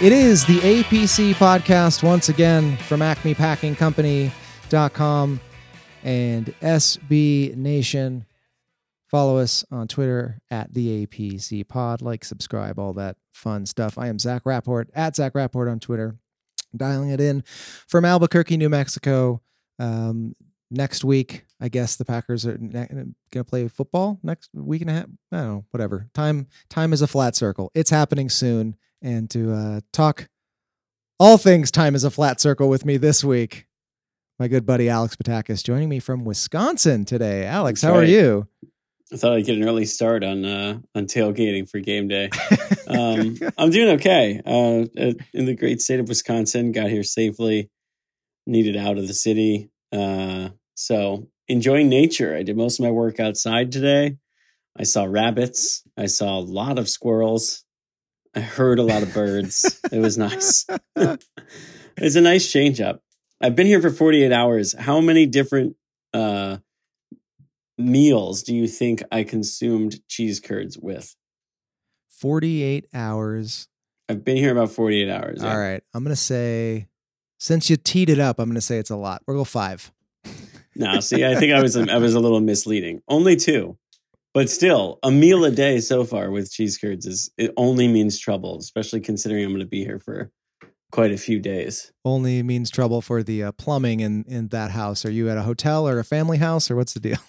It is the APC podcast once again from acmepackingcompany.com and SB Nation. Follow us on Twitter at the APC pod. Like, subscribe, all that fun stuff. I am Zach Rapport at Zach Rapport on Twitter. Dialing it in from Albuquerque, New Mexico. Um, next week, I guess the Packers are going to play football next week and a half. I don't know, whatever. Time time is a flat circle. It's happening soon and to uh, talk all things time is a flat circle with me this week. My good buddy Alex Patakis joining me from Wisconsin today. Alex, That's how right. are you? I thought I'd get an early start on uh, on tailgating for game day. Um, I'm doing okay. Uh, uh, in the great state of Wisconsin, got here safely. Needed out of the city, uh, so enjoying nature. I did most of my work outside today. I saw rabbits. I saw a lot of squirrels. I heard a lot of birds. it was nice. it's a nice change up. I've been here for 48 hours. How many different uh, meals do you think I consumed cheese curds with? 48 hours. I've been here about 48 hours. yeah. All right. I'm going to say, since you teed it up, I'm going to say it's a lot. We'll go five. No, see, I think I was I was a little misleading. Only two. But still, a meal a day so far with cheese curds is it only means trouble, especially considering I'm going to be here for quite a few days. Only means trouble for the uh, plumbing in, in that house. Are you at a hotel or a family house or what's the deal?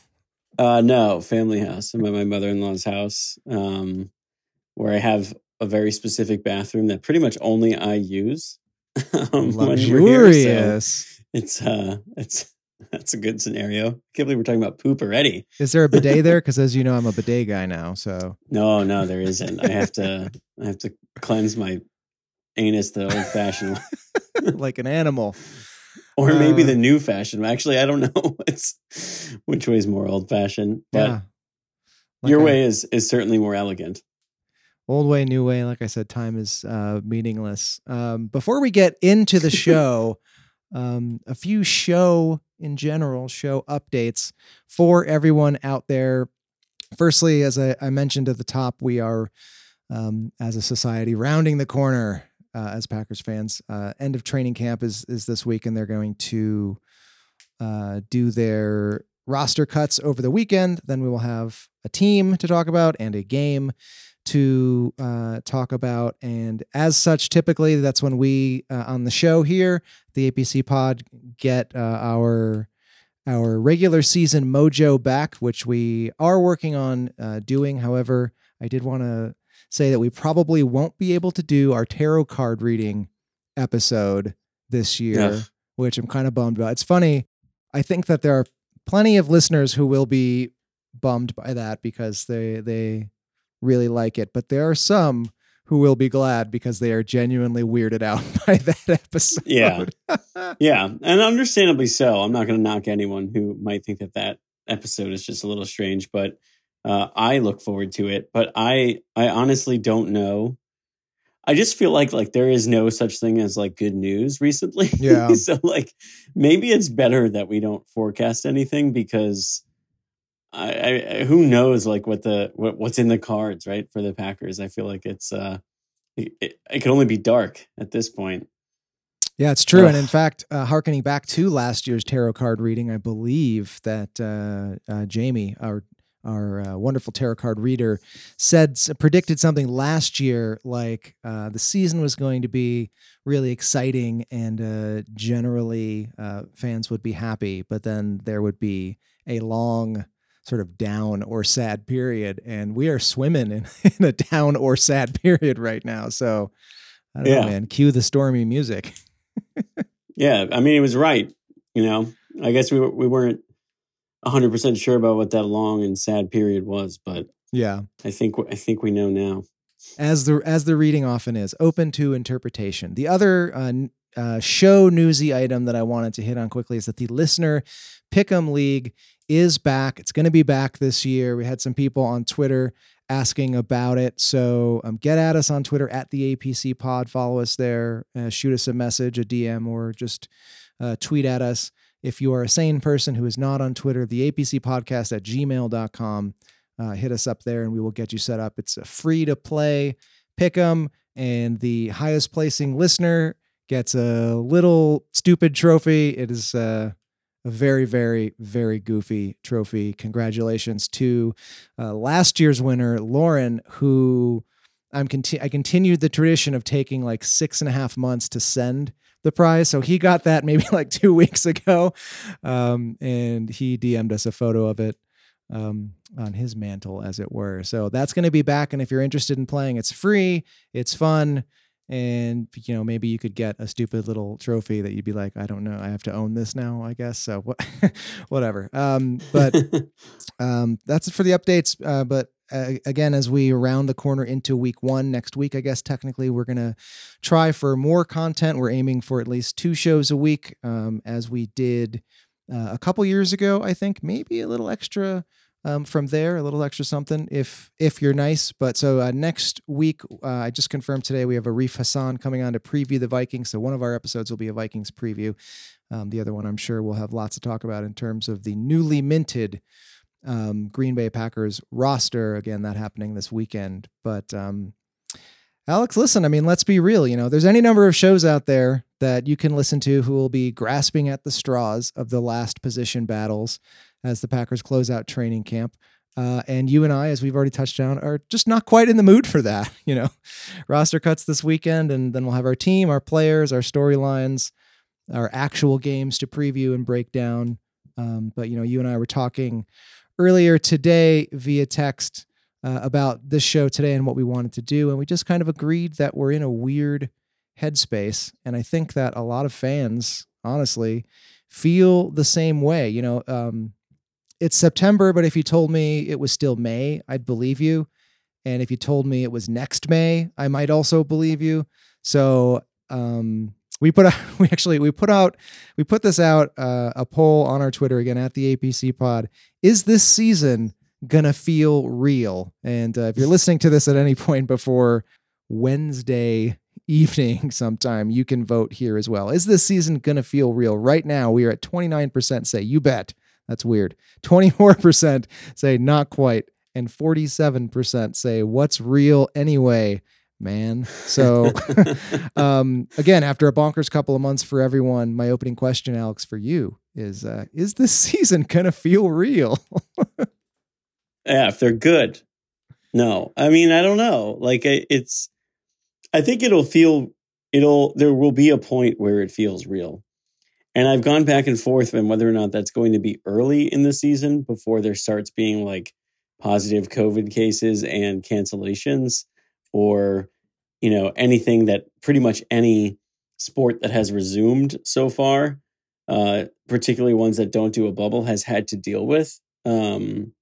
Uh no, family house. I'm at my mother-in-law's house, um, where I have a very specific bathroom that pretty much only I use. um, we're here, so Luxurious. it's uh it's that's a good scenario. I can't believe we're talking about poop already. Is there a bidet there? Because as you know, I'm a bidet guy now. So No, no, there isn't. I have to I have to cleanse my anus the old fashioned way. like an animal. Or maybe Uh, the new fashion. Actually, I don't know. It's which way is more old fashioned. But yeah. Like your I- way is is certainly more elegant. old way, new way. Like I said, time is uh, meaningless. Um, before we get into the show, um, a few show in general, show updates for everyone out there. Firstly, as I, I mentioned at the top, we are, um, as a society, rounding the corner uh, as Packers fans. Uh, end of training camp is is this week, and they're going to uh, do their roster cuts over the weekend. Then we will have a team to talk about and a game to uh, talk about. And as such, typically that's when we uh, on the show here, the APC Pod, get uh, our our regular season mojo back, which we are working on uh, doing. However, I did want to say that we probably won't be able to do our tarot card reading episode this year, Ugh. which I'm kind of bummed about. It's funny. I think that there are plenty of listeners who will be bummed by that because they they really like it, but there are some who will be glad because they are genuinely weirded out by that episode. Yeah. Yeah, and understandably so. I'm not going to knock anyone who might think that that episode is just a little strange, but uh, I look forward to it. But I, I honestly don't know. I just feel like like there is no such thing as like good news recently. Yeah. so like maybe it's better that we don't forecast anything because I, I who knows like what the what, what's in the cards right for the Packers. I feel like it's uh it, it, it can only be dark at this point. Yeah, it's true. And in fact, uh, harkening back to last year's tarot card reading, I believe that uh, uh, Jamie, our our uh, wonderful tarot card reader, said predicted something last year like uh, the season was going to be really exciting and uh, generally uh, fans would be happy, but then there would be a long sort of down or sad period, and we are swimming in, in a down or sad period right now. So. I don't know, Yeah. man. Cue the stormy music. Yeah, I mean, he was right. You know, I guess we we weren't hundred percent sure about what that long and sad period was, but Yeah. I think I think we know now. as the as the reading often is open to interpretation the other uh, uh, show newsy item that i wanted to hit on quickly is that the listener pick'em league is back. It's going to be back this year. We had some people on twitter asking about it. So um, get at us on twitter at the apc pod. Follow us there. Uh, shoot us a message a dm or just uh, tweet at us. If you are a sane person who is not on twitter the apc podcast at gmail.com uh, hit us up there and we will get you set up. It's a free to play. Pick 'em, and the highest placing listener gets a little stupid trophy. It is uh, a very, very, very goofy trophy. Congratulations to uh, last year's winner, Lauren, who I'm conti- I continued the tradition of taking like six and a half months to send the prize. So he got that maybe like two weeks ago, um, and he DM'd us a photo of it um, on his mantle, as it were. So that's going to be back. And if you're interested in playing, it's free, it's fun. And you know, maybe you could get a stupid little trophy that you'd be like, I don't know, I have to own this now, I guess. So what, whatever. Um, but um, that's it for the updates. Uh, but uh, again, as we round the corner into week one next week, I guess technically we're going to try for more content. We're aiming for at least two shows a week, um, as we did uh, a couple years ago. I think maybe a little extra um, from there, a little extra something if if you're nice. But so uh, next week, uh, I just confirmed today we have Arif Hassan coming on to preview the Vikings. So one of our episodes will be a Vikings preview. Um, the other one, I'm sure, we'll have lots to talk about in terms of the newly minted um, Green Bay Packers roster. Again, that happening this weekend. But um, Alex, listen, I mean, let's be real. You know, there's any number of shows out there that you can listen to who will be grasping at the straws of the last position battles as the Packers close out training camp. Uh, and you and I, as we've already touched on, are just not quite in the mood for that. You know, roster cuts this weekend, and then we'll have our team, our players, our storylines, our actual games to preview and break down. Um, but you know, you and I were talking earlier today via text uh, about this show today and what we wanted to do, and we just kind of agreed that we're in a weird headspace, and I think that a lot of fans, honestly, feel the same way. You know, um, it's September, but if you told me it was still May, I'd believe you. And if you told me it was next May, I might also believe you. So um, we put out, we actually we put out we put this out uh, a poll on our Twitter again at the APC Pod. Is this season gonna feel real? And uh, if you're listening to this at any point before Wednesday evening sometime, you can vote here as well. Is this season gonna feel real? Right now, we are at 29% say you bet. That's weird. 24% say not quite, and 47% say what's real anyway, man. So, um, again, after a bonkers couple of months for everyone, my opening question, Alex, for you is uh, Is this season going to feel real? yeah, if they're good. No, I mean, I don't know. Like, it's, I think it'll feel, it'll, there will be a point where it feels real. And I've gone back and forth on whether or not that's going to be early in the season before there starts being like positive COVID cases and cancellations, or, you know, anything that pretty much any sport that has resumed so far, uh, particularly ones that don't do a bubble, has had to deal with. Um,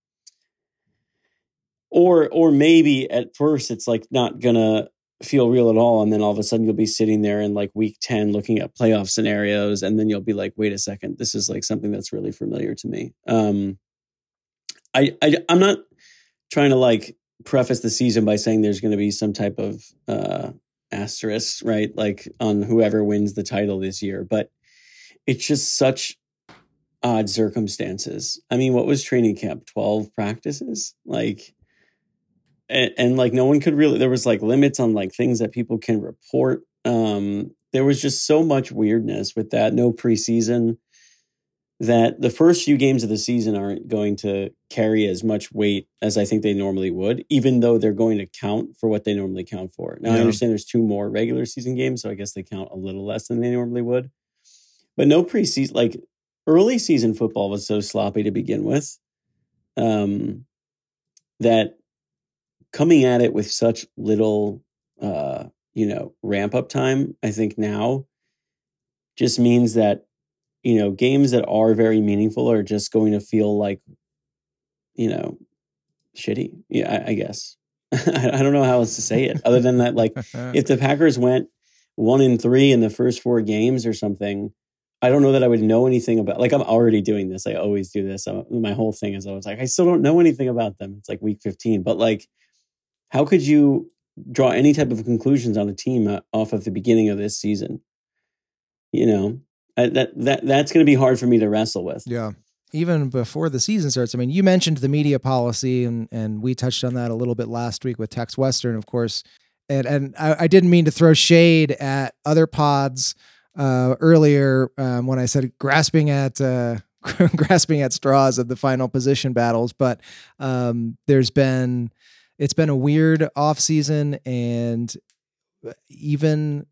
or, or maybe at first it's like not gonna feel real at all and then all of a sudden you'll be sitting there in like week 10 looking at playoff scenarios and then you'll be like wait a second this is like something that's really familiar to me. Um i, I i'm not trying to like preface the season by saying there's going to be some type of uh asterisk right like on whoever wins the title this year but it's just such odd circumstances. I mean what was training camp 12 practices? Like and, and, like no one could really there was like limits on like things that people can report um there was just so much weirdness with that no preseason that the first few games of the season aren't going to carry as much weight as I think they normally would, even though they're going to count for what they normally count for. Now, yeah. I understand there's two more regular season games, so I guess they count a little less than they normally would. But no preseason, like early season football was so sloppy to begin with um, that coming at it with such little uh you know ramp up time i think now just means that you know games that are very meaningful are just going to feel like you know shitty yeah i, I guess I don't know how else to say it other than that like if the packers went one in three in the first four games or something I don't know that I would know anything about. Like I'm already doing this. I always do this. Uh, my whole thing is I was like, I still don't know anything about them. It's like week 15, but like how could you draw any type of conclusions on a team uh, off of the beginning of this season? You know, that that that's going to be hard for me to wrestle with. Yeah. Even before the season starts, I mean, you mentioned the media policy, and and we touched on that a little bit last week with Tex Western. Of course, and and I, I didn't mean to throw shade at other pods uh, earlier um, when I said grasping at uh, grasping at straws of the final position battles, but um, there's been it's been a weird off season and even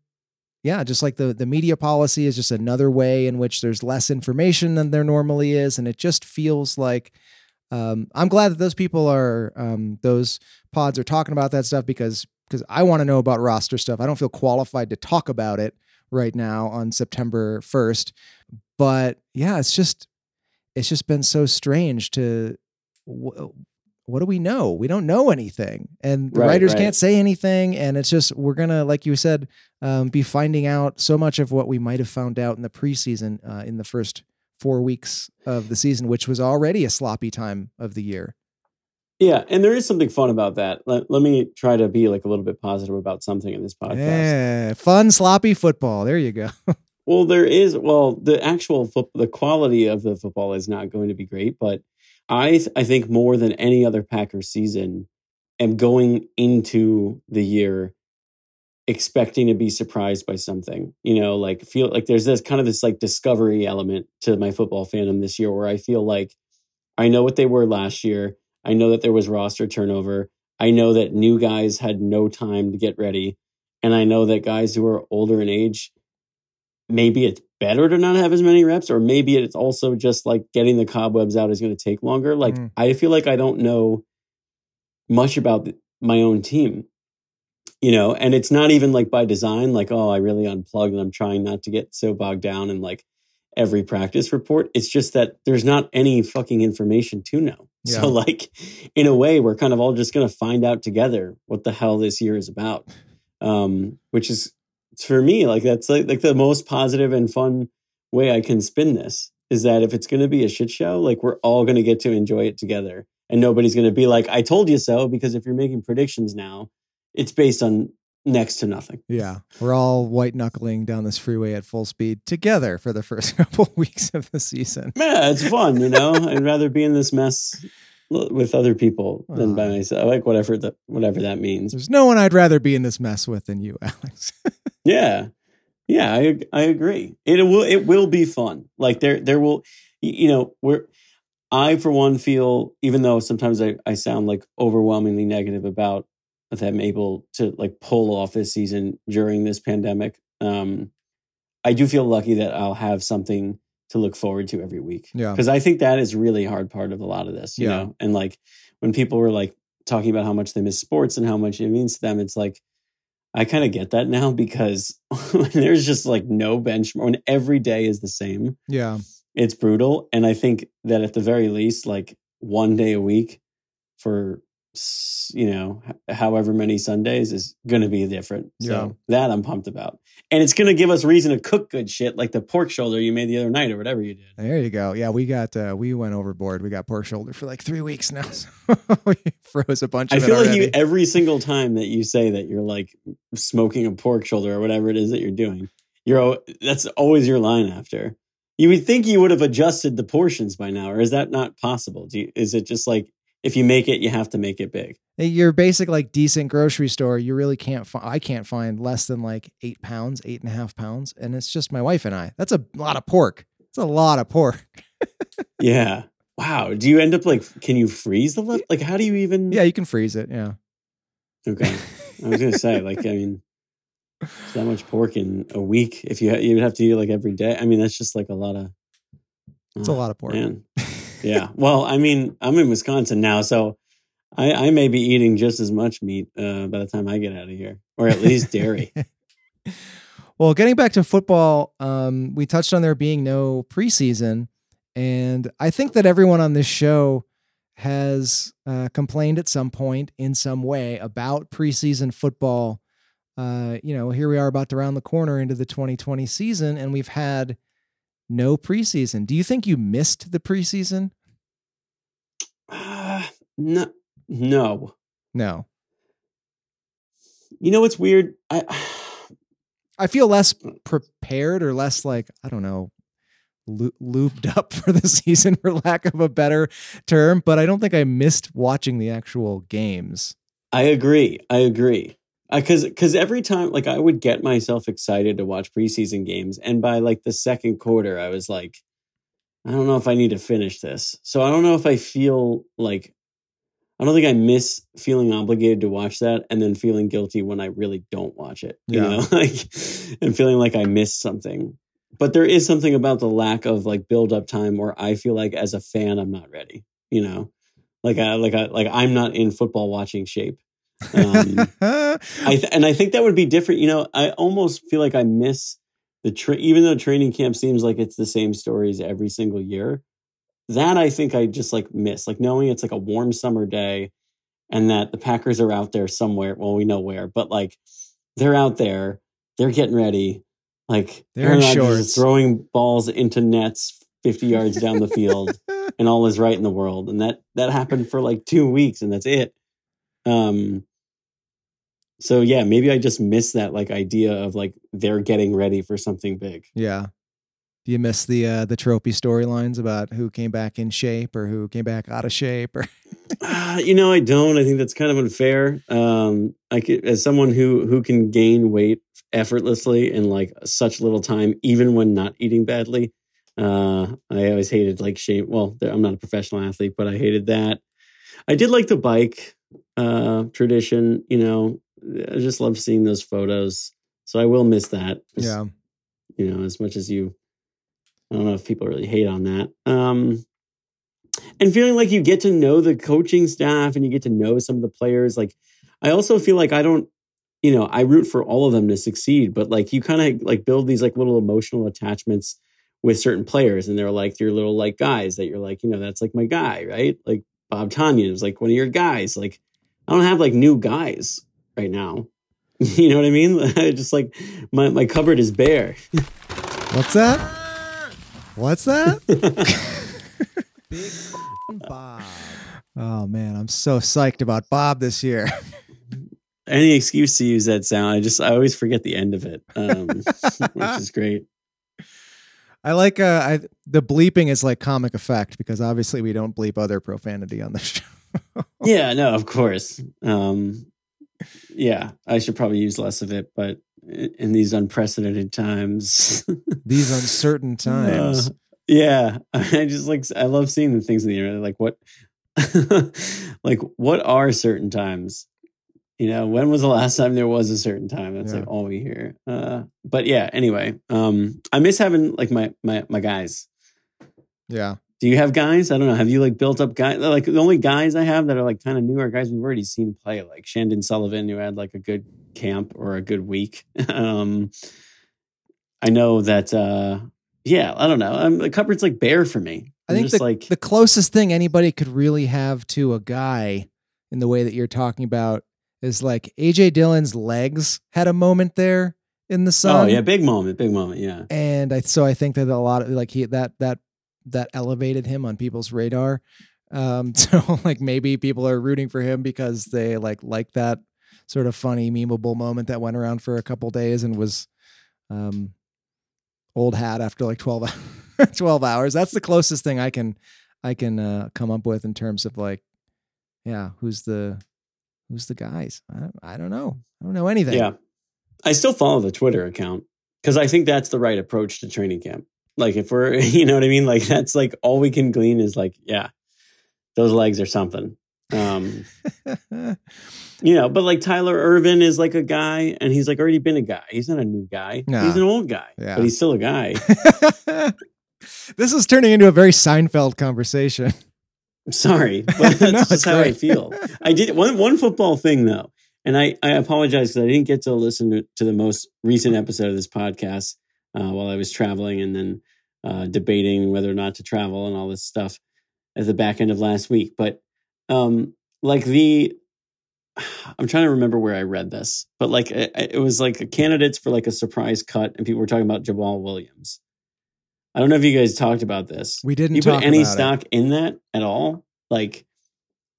yeah, just like the the media policy is just another way in which there's less information than there normally is, and it just feels like um, I'm glad that those people are um, those pods are talking about that stuff because because I want to know about roster stuff. I don't feel qualified to talk about it right now on September 1st, but yeah, it's just it's just been so strange to what do we know? We don't know anything, and the right, writers right. can't say anything. And it's just we're gonna, like you said, um, be finding out so much of what we might have found out in the preseason uh, in the first four weeks of the season, which was already a sloppy time of the year. Yeah, and there is something fun about that. Let, let me try to be like a little bit positive about something in this podcast. Yeah, fun sloppy football. There you go. well, there is. Well, the actual fo- the quality of the football is not going to be great, but I I think more than any other Packers season, am going into the year expecting to be surprised by something. You know, like feel like there's this kind of this like discovery element to my football fandom this year where I feel like I know what they were last year. I know that there was roster turnover. I know that new guys had no time to get ready. And I know that guys who are older in age, maybe it's better to not have as many reps, or maybe it's also just like getting the cobwebs out is going to take longer. Like, mm. I feel like I don't know much about my own team, you know, and it's not even like by design, like, oh, I really unplugged and I'm trying not to get so bogged down in like every practice report. It's just that there's not any fucking information to know. Yeah. So, like, in a way, we're kind of all just going to find out together what the hell this year is about, um, which is for me, like that's like, like the most positive and fun way I can spin this is that if it's going to be a shit show, like we're all going to get to enjoy it together. And nobody's going to be like, I told you so, because if you're making predictions now, it's based on next to nothing. Yeah. We're all white knuckling down this freeway at full speed together for the first couple weeks of the season. Yeah, it's fun, you know? I'd rather be in this mess with other people than uh, by myself. Like whatever that whatever that means. There's no one I'd rather be in this mess with than you, Alex. yeah. Yeah, I I agree. It will it will be fun. Like there there will you know, we're I for one feel even though sometimes I, I sound like overwhelmingly negative about them able to like pull off this season during this pandemic. Um I do feel lucky that I'll have something to look forward to every week. Yeah. Because I think that is really hard part of a lot of this, you yeah. know? And like when people were like talking about how much they miss sports and how much it means to them, it's like, I kind of get that now because there's just like no benchmark when every day is the same. Yeah. It's brutal. And I think that at the very least, like one day a week for you know, however many Sundays is going to be different. So yeah. that I'm pumped about. And it's going to give us reason to cook good shit like the pork shoulder you made the other night or whatever you did. There you go. Yeah, we got, uh, we went overboard. We got pork shoulder for like three weeks now. we froze a bunch of. I feel like you, every single time that you say that you're like smoking a pork shoulder or whatever it is that you're doing, you're, that's always your line after. You would think you would have adjusted the portions by now, or is that not possible? You, is it just like if you make it, you have to make it big. Uh, your basic like decent grocery store, you really can't. find. I can't find less than like eight pounds, eight and a half pounds, and it's just my wife and I. That's a lot of pork. It's a lot of pork. yeah. Wow. Do you end up like? Can you freeze the left? Like, how do you even? Yeah, you can freeze it. Yeah. Okay. I was gonna say, like, I mean, that much pork in a week. If you you would have to eat like every day. I mean, that's just like a lot of. It's a ah, lot of pork. Man yeah. Well, I mean, I'm in Wisconsin now, so I, I may be eating just as much meat uh, by the time I get out of here, or at least dairy. well, getting back to football, um, we touched on there being no preseason, and I think that everyone on this show has uh, complained at some point in some way about preseason football. Uh, you know, here we are about to round the corner into the 2020 season, and we've had no preseason. Do you think you missed the preseason? Uh, no, no, no. You know what's weird? I I feel less prepared or less like I don't know looped up for the season for lack of a better term but i don't think i missed watching the actual games i agree i agree Uh, because because every time like I would get myself excited to watch preseason games, and by like the second quarter, I was like, I don't know if I need to finish this. So I don't know if I feel like I don't think I miss feeling obligated to watch that and then feeling guilty when I really don't watch it. You Yeah. know, like and feeling like I missed something. But there is something about the lack of like build up time where I feel like as a fan I'm not ready. You know, like I like I like I'm not in football watching shape. Um, I th- and I think that would be different. You know, I almost feel like I miss the tra- even though training camp seems like it's the same stories every single year. That I think I just like miss, like knowing it's like a warm summer day, and that the Packers are out there somewhere. Well, we know where, but like they're out there, they're getting ready, like They're in shorts. throwing balls into nets fifty yards down the field and all is right in the world. And that that happened for like two weeks, and that's it. Um. So yeah, maybe I just miss that like idea of like they're getting ready for something big. yeah. Do you miss the uh, the trophy storylines about who came back in shape or who came back out of shape or Uh, you know, I don't. I think that's kind of unfair. Um, like as someone who who can gain weight effortlessly in like such little time, even when not eating badly. Uh, I always hated like shape. Well, I'm not a professional athlete, but I hated that. I did like the bike uh, tradition. You know, I just love seeing those photos. So I will miss that. Just, yeah. you know, as much as you, I don't know if people really hate on that. Um, and feeling like you get to know the coaching staff and you get to know some of the players. Like, I also feel like I don't, you know, I root for all of them to succeed, but like you kind of like build these like little emotional attachments with certain players, and they're like your little like guys that you're like, you know, that's like my guy, right? Like Bob Tonyan is like one of your guys. Like, I don't have like new guys right now. you know what I mean? Just like my my cupboard is bare. What's that? What's that? Big Bob. Oh man, I'm so psyched about Bob this year. any excuse to use that sound. I just I always forget the end of it, um, which is great. I like uh I the bleeping is like comic effect because obviously we don't bleep other profanity on the show. Yeah, no, of course. Um, yeah, I should probably use less of it, but in these unprecedented times, These uncertain times. Uh, yeah, I just like I love seeing the things in the internet. Like what, like what are certain times? You know, when was the last time there was a certain time? That's Yeah. like all we hear. Uh, but yeah, anyway, um, I miss having like my my my guys. yeah. Do you have guys? I don't know. Have you like built up guys? Like the only guys I have that are like kind of new are guys we've already seen play, like Chandon Sullivan, who had like a good camp or a good week. um, I know that. uh Yeah, I don't know. Um, the cupboard's like bare for me. I I'm think just the, like the closest thing anybody could really have to a guy in the way that you're talking about is like AJ Dillon's legs had a moment there in the sun. oh yeah, big moment, big moment. Yeah, and I so I think that a lot of like he that that that elevated him on people's radar. Um, so like maybe people are rooting for him because they like like that sort of funny memeable moment that went around for a couple days and was um old hat after like 12 12 hours. That's the closest thing I can I can uh, come up with in terms of like yeah, who's the who's the guys? I I don't know. I don't know anything. yeah. I still follow the Twitter account because I think that's the right approach to training camp. Like if we're, you know what I mean? Like that's like all we can glean is like, yeah, those legs are something. Um, you know, but like Tyler Ervin is like a guy and he's like already been a guy. He's not a new guy. He's an old guy, Yeah. but he's still a guy. this is turning into a very Seinfeld conversation. I'm sorry, but that's No, just how I feel. I did one one football thing though, and I I apologize because I didn't get to listen to, to the most recent episode of this podcast uh, while I was traveling and then uh, debating whether or not to travel and all this stuff at the back end of last week. But um, like the, I'm trying to remember where I read this, but like it, it was like candidates for like a surprise cut, and people were talking about Jamaal Williams. I don't know if you guys talked about this We didn't you talk put any about it. stock in that at all like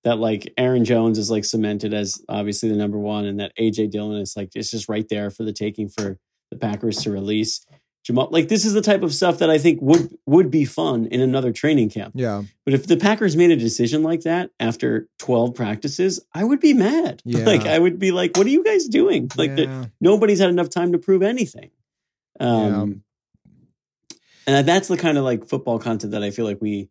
that like aaron jones is like cemented as obviously the number one and that aj dillon is like it's just right there for the taking for the packers to release Jamaal. Like this is the type of stuff that I think would would be fun in another training camp. Yeah. But if the Packers made a decision like that after 12 practices, I would be mad. Yeah. Like I would be like, what are you guys doing? Like the- nobody's had enough time to prove anything. Um and that's the kind of like football content that I feel like we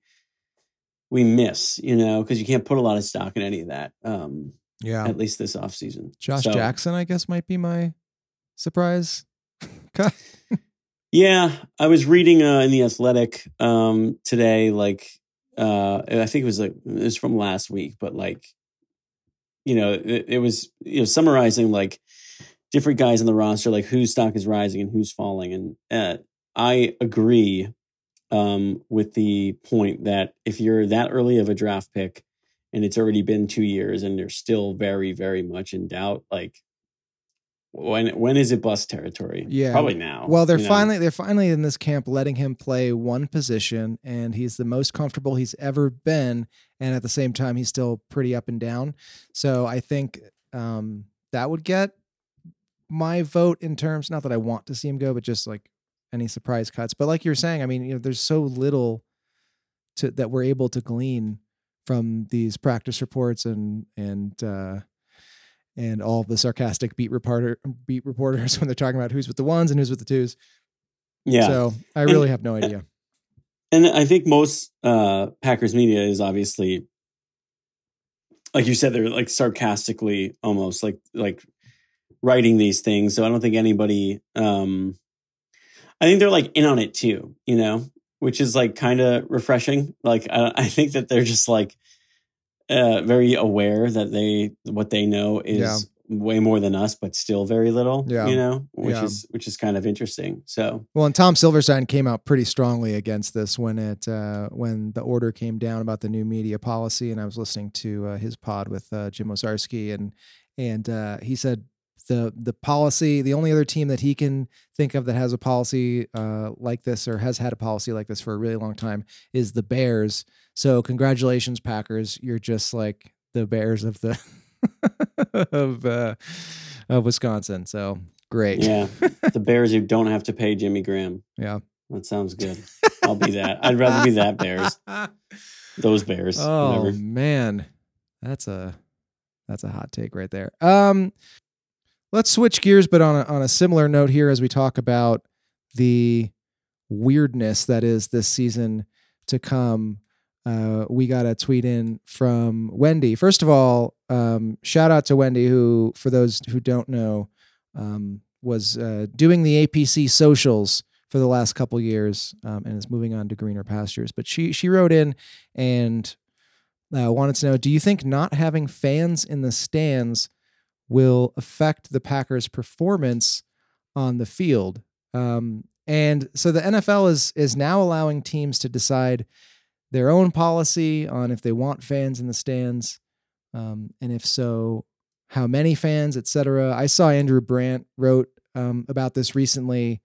we miss, you know, because you can't put a lot of stock in any of that. Um yeah. at least this offseason. Josh So- Jackson, I guess, might be my surprise. Yeah, I was reading uh, in the Athletic um, today. Like, uh, I think it was like it was from last week, but like, you know, it, it was you know summarizing like different guys in the roster, like whose stock is rising and who's falling. And uh, I agree um, with the point that if you're that early of a draft pick and it's already been two years and you're still very, very much in doubt, like. When when is it bust territory? Yeah. probably now. Well, they're you know? finally they're finally in this camp letting him play one position, and he's the most comfortable he's ever been. And at the same time, he's still pretty up and down. So I think um, that would get my vote in terms. Not that I want to see him go, but just like any surprise cuts. But like you're saying, I mean, you know, there's so little to that we're able to glean from these practice reports and and uh, and all the sarcastic beat reporter beat reporters when they're talking about who's with the ones and who's with the twos. Yeah. So I really have no idea. and I think most uh, Packers media is obviously, like you said, they're like sarcastically almost like like writing these things. So I don't think anybody. Um, I think they're like in on it too, you know, which is like kind of refreshing. Like I, I think that they're just like uh, very aware that they what they know is Yeah. way more than us, but still very little. Yeah. you know, which Yeah. is which is kind of interesting. So Well, and Tom Silverstein came out pretty strongly against this when it uh, when the order came down about the new media policy, and I was listening to uh, his pod with uh, Jim Owczarski, and and uh, he said the the policy, the only other team that he can think of that has a policy uh, like this or has had a policy like this for a really long time is the Bears. So congratulations, Packers! You're just like the Bears of the of uh, of Wisconsin. So great, yeah, the Bears who don't have to pay Jimmy Graham. yeah. That sounds good. I'll be that. I'd rather be that Bears. Those Bears. Oh Whatever. man, that's a that's a hot take right there. Um, let's switch gears, but on a, on a similar note here, as we talk about the weirdness that is this season to come. Uh, we got a tweet in from Wendy. First of all, um, shout out to Wendy, who, for those who don't know, um, was uh, doing the APC socials for the last couple years um, and is moving on to greener pastures. But she she wrote in and uh, wanted to know: Do you think not having fans in the stands will affect the Packers' performance on the field? Um, and so the NFL is is now allowing teams to decide their own policy on if they want fans in the stands, um, and if so, how many fans, etc. I saw Andrew Brandt wrote um, about this recently.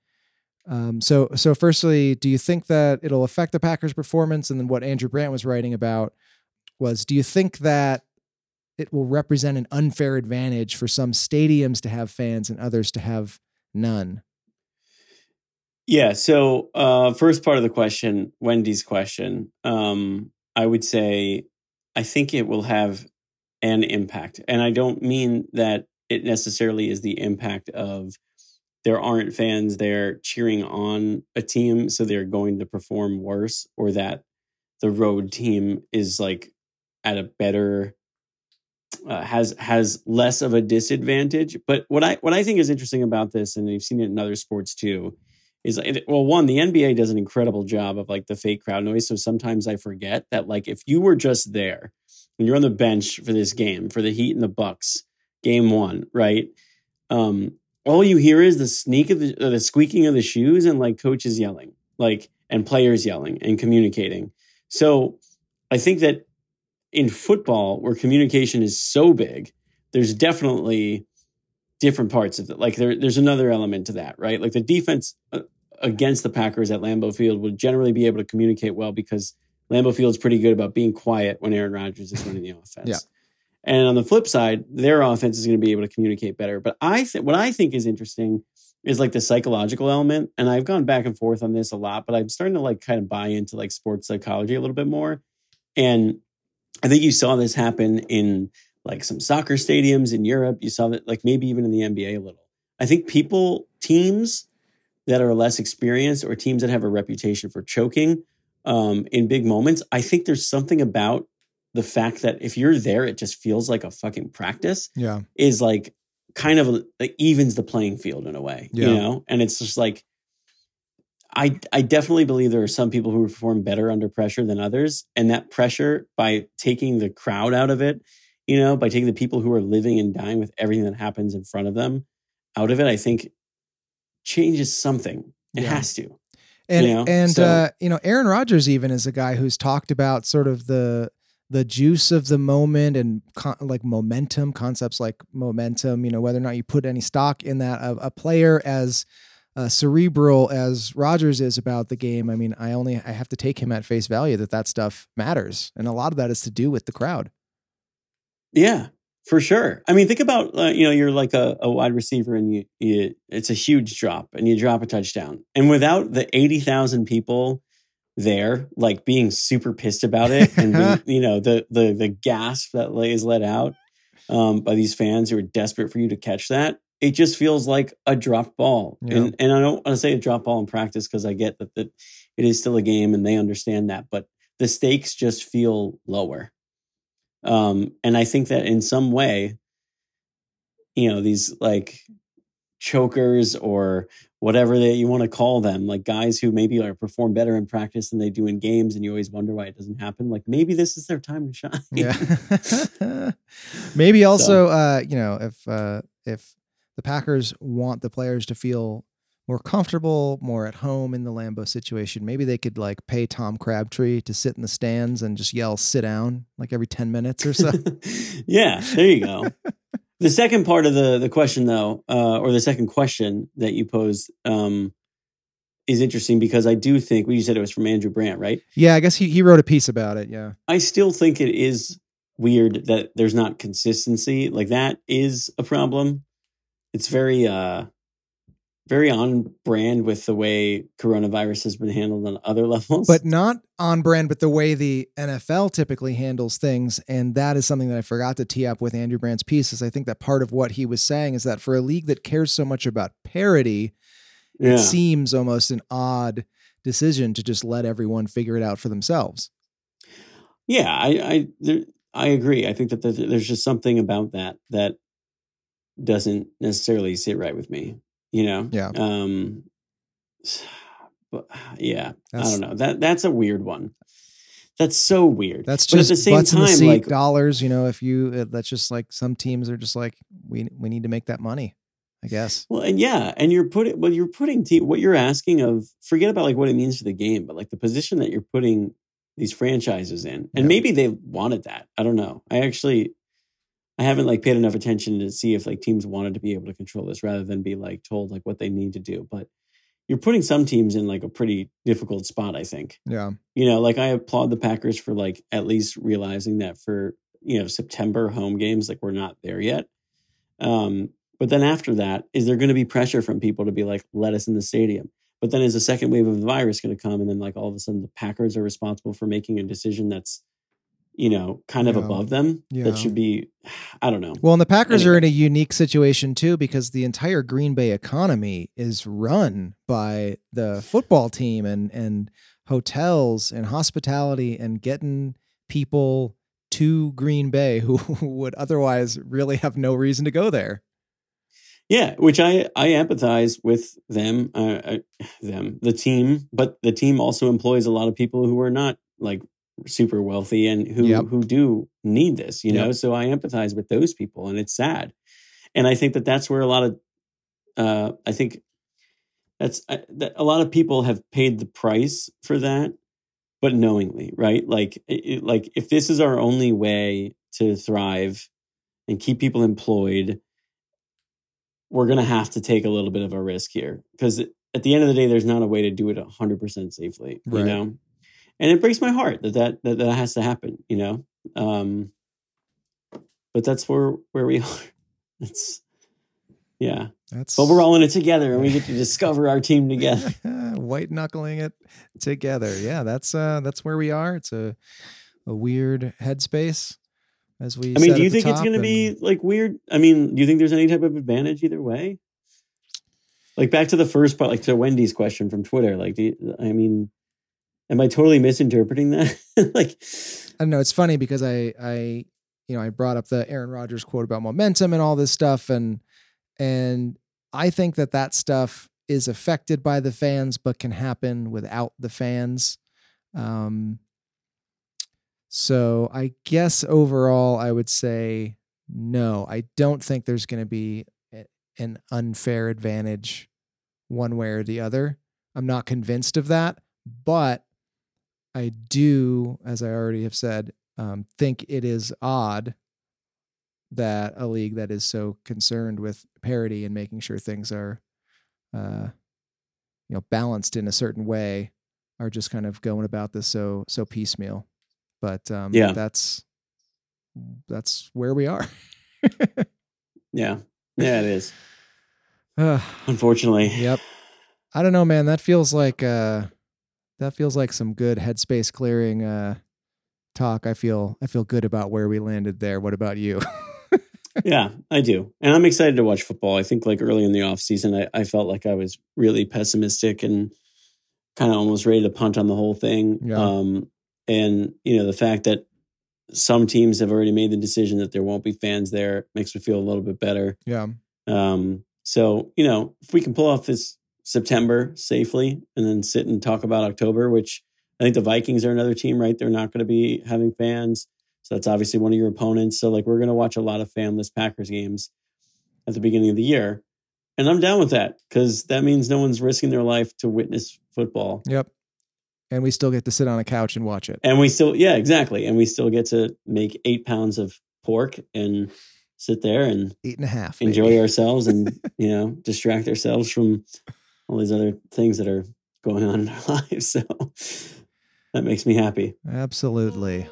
Um, so, so firstly, do you think that it'll affect the Packers' performance? And then what Andrew Brandt was writing about was, do you think that it will represent an unfair advantage for some stadiums to have fans and others to have none? Yeah. So, uh, first part of the question, Wendy's question, um, I would say I think it will have an impact. And I don't mean that it necessarily is the impact of there aren't fans there cheering on a team, so they're going to perform worse, or that the road team is like at a better uh, has has less of a disadvantage. But what I what I think is interesting about this, and you've seen it in other sports too, is well, one, the NBA does an incredible job of like the fake crowd noise. So sometimes I forget that like if you were just there and you're on the bench for this game for the Heat and the Bucks game one, right? Um, all you hear is the sneak of the, uh, the squeaking of the shoes and like coaches yelling, like and players yelling and communicating. So I think that in football, where communication is so big, there's definitely different parts of it. Like there, there's another element to that, right? Like the defense uh, against the Packers at Lambeau Field would generally be able to communicate well because Lambeau Field's pretty good about being quiet when Aaron Rodgers is running the offense. Yeah. And on the flip side, their offense is going to be able to communicate better. But I think what I think is interesting is like the psychological element. And I've gone back and forth on this a lot, but I'm starting to like kind of buy into like sports psychology a little bit more. And I think you saw this happen in like some soccer stadiums in Europe. You saw that like maybe even in the NBA a little. I think people, teams that are less experienced or teams that have a reputation for choking um, in big moments, I think there's something about the fact that if you're there, it just feels like a fucking practice. Yeah. Is like kind of like evens the playing field in a way, Yeah. you know? And it's just like, I, I definitely believe there are some people who perform better under pressure than others. And that pressure, by taking the crowd out of it, you know, by taking the people who are living and dying with everything that happens in front of them out of it, I think changes something. It Yeah. has to. And You know, and so- uh, you know, Aaron Rodgers even is a guy who's talked about sort of the the juice of the moment and con- like momentum concepts like momentum. You know, whether or not you put any stock in that. A, a player as uh, cerebral as Rodgers is about the game. I mean, I only I have to take him at face value that that stuff matters, and a lot of that is to do with the crowd. Yeah, for sure. I mean, think about uh, you know you're like a, a wide receiver and you, you it's a huge drop and you drop a touchdown and without the eighty thousand people there like being super pissed about it and being, you know the the the gasp that is let out um, by these fans who are desperate for you to catch that it just feels like a dropped ball Yeah. and and I don't want to say a drop ball in practice because I get that that it is still a game and they understand that but the stakes just feel lower um, and I think that in some way, you know, these like chokers or whatever that you want to call them, like guys who maybe are perform better in practice than they do in games, and you always wonder why it doesn't happen. Like maybe this is their time to shine. Yeah. Maybe also, uh, you know, if uh, if the Packers want the players to feel more comfortable, more at home in the Lambeau situation, maybe they could like pay Tom Crabtree to sit in the stands and just yell "sit down" like every ten minutes or so. yeah, there you go. the second part of the the question, though, uh, or the second question that you posed, um, is interesting because I do think well, you said it was from Andrew Brandt, right? yeah, I guess he he wrote a piece about it. Yeah, I still think it is weird that there's not consistency. Like that is a problem. It's very uh very on brand with the way coronavirus has been handled on other levels. but not on brand with the way the NFL typically handles things. And that is something that I forgot to tee up with Andrew Brandt's piece. Is I think that part of what he was saying is that for a league that cares so much about parity, yeah. it seems almost an odd decision to just let everyone figure it out for themselves. Yeah, I I there, I agree. I think that there's- there's just something about that that doesn't necessarily sit right with me, you know? Yeah. Um but yeah, That's- I don't know. That that's a weird one. That's so weird. That's just But at the same butts in the time, seat like dollars. You know, if you that's just like some teams are just like we we need to make that money. I guess. Well, and yeah, and you're putting well, you're putting te- what you're asking of. Forget about like what it means for the game, but like the position that you're putting these franchises in, and Yeah. maybe they wanted that. I don't know. I actually, I haven't like paid enough attention to see if like teams wanted to be able to control this rather than be like told like what they need to do. But you're putting some teams in like a pretty difficult spot. I think Yeah. you know, like I applaud the Packers for like at least realizing that for you know September home games, like we're not there yet. Um, but then after that, is there going to be pressure from people to be like, let us in the stadium? But then is a second wave of the virus going to come, and then like all of a sudden the Packers are responsible for making a decision that's you know kind of Yeah. above them Yeah. that should be, I don't know. Well, and the Packers are in a unique situation too because the entire Green Bay economy is run by the football team and and hotels and hospitality and getting people to Green Bay who would otherwise really have no reason to go there. Yeah, which I I empathize with them, uh, uh, them the team, but the team also employs a lot of people who are not like super wealthy and who Yep. who do need this, you know. So I empathize with those people, and it's sad, and I think that that's where a lot of, uh, I think that's uh, that a lot of people have paid the price for that, but knowingly, right? Like it, like if this is our only way to thrive and keep people employed we're going to have to take a little bit of a risk here because at the end of the day there's not a way to do it 100% safely you know and it breaks my heart that that that, that has to happen you know um but that's where where we are it's Yeah. That's But we're all in it together and we get to discover our team together. white knuckling it together. Yeah, that's uh that's where we are. It's a a weird headspace as we I mean, do you think it's going to be like weird? I mean, do you think there's any type of advantage either way? Like back to the first part, like to Wendy's question from Twitter. Like, do you, I mean, am I totally misinterpreting that? like, I don't know. It's funny because I, I, you know, I brought up the Aaron Rodgers quote about momentum and all this stuff, and and I think that that stuff is affected by the fans, but can happen without the fans. Um, so I guess overall, I would say no. I don't think there's going to be an unfair advantage one way or the other. I'm not convinced of that, but I do, as I already have said, um, think it is odd that a league that is so concerned with parity and making sure things are, uh, you know, balanced in a certain way, are just kind of going about this so so piecemeal. But um, Yeah. that's that's where we are. yeah, yeah, it is. Ugh. Unfortunately, Yep. I don't know, man. That feels like uh that feels like some good headspace clearing uh talk. I feel I feel good about where we landed there. What about you? yeah, I do. And I'm excited to watch football. I think like early in the off season, I, I felt like I was really pessimistic and kind of almost ready to punt on the whole thing. Yeah. Um, and you know, the fact that some teams have already made the decision that there won't be fans there makes me feel a little bit better. yeah. Um, so, you know, if we can pull off this September safely and then sit and talk about October, which I think the Vikings are another team, right? They're not going to be having fans. So that's obviously one of your opponents. So, like, we're going to watch a lot of fanless Packers games at the beginning of the year. And I'm down with that because that means no one's risking their life to witness football. Yep. And we still get to sit on a couch and watch it. And we still, yeah, exactly. And we still get to make eight pounds of pork and sit there and Eight and a half. enjoy maybe. ourselves and you know distract ourselves from all these other things that are going on in our lives so that makes me happy Absolutely.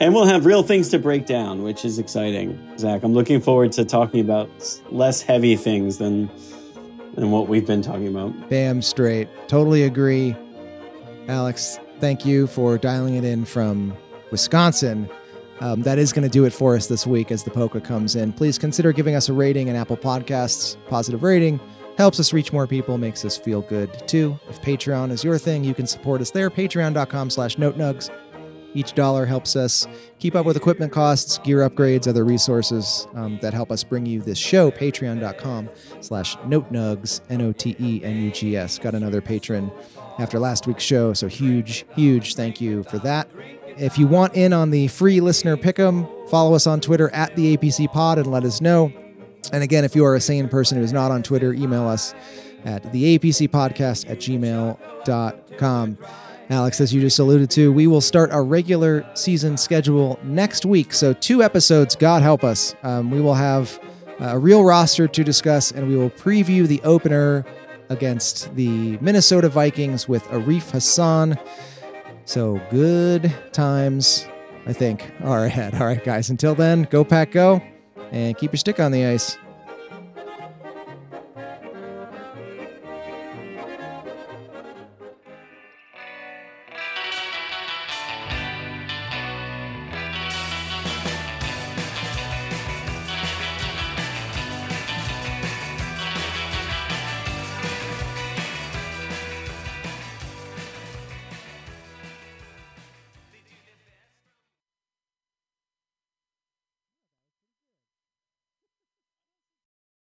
and we'll have real things to break down which is exciting zach i'm looking forward to talking about less heavy things than than what we've been talking about Damn straight. Totally agree. Alex, thank you for dialing it in from Wisconsin. Um, that is going to do it for us this week as the Poca comes in. Please consider giving us a rating in Apple Podcasts. Positive rating helps us reach more people, makes us feel good too. If Patreon is your thing, you can support us there. Patreon.com slash notenugs. Each dollar helps us keep up with equipment costs, gear upgrades, other resources um, that help us bring you this show. Patreon.com slash notenugs, N-O-T-E-N-U-G-S. Got another patron after last week's show, so huge, huge thank you for that. If you want in on the free listener pick'em, follow us on Twitter at the APC Pod and let us know. And again, if you are a sane person who is not on Twitter, email us at the APC Podcast at gmail.com. Alex, as you just alluded to, we will start our regular season schedule next week. So, two episodes, God help us. Um, we will have a real roster to discuss, and we will preview the opener against the Minnesota Vikings with Arif Hassan. So, good times, I think, are ahead. All right, guys, until then, go pack, go, and keep your stick on the ice.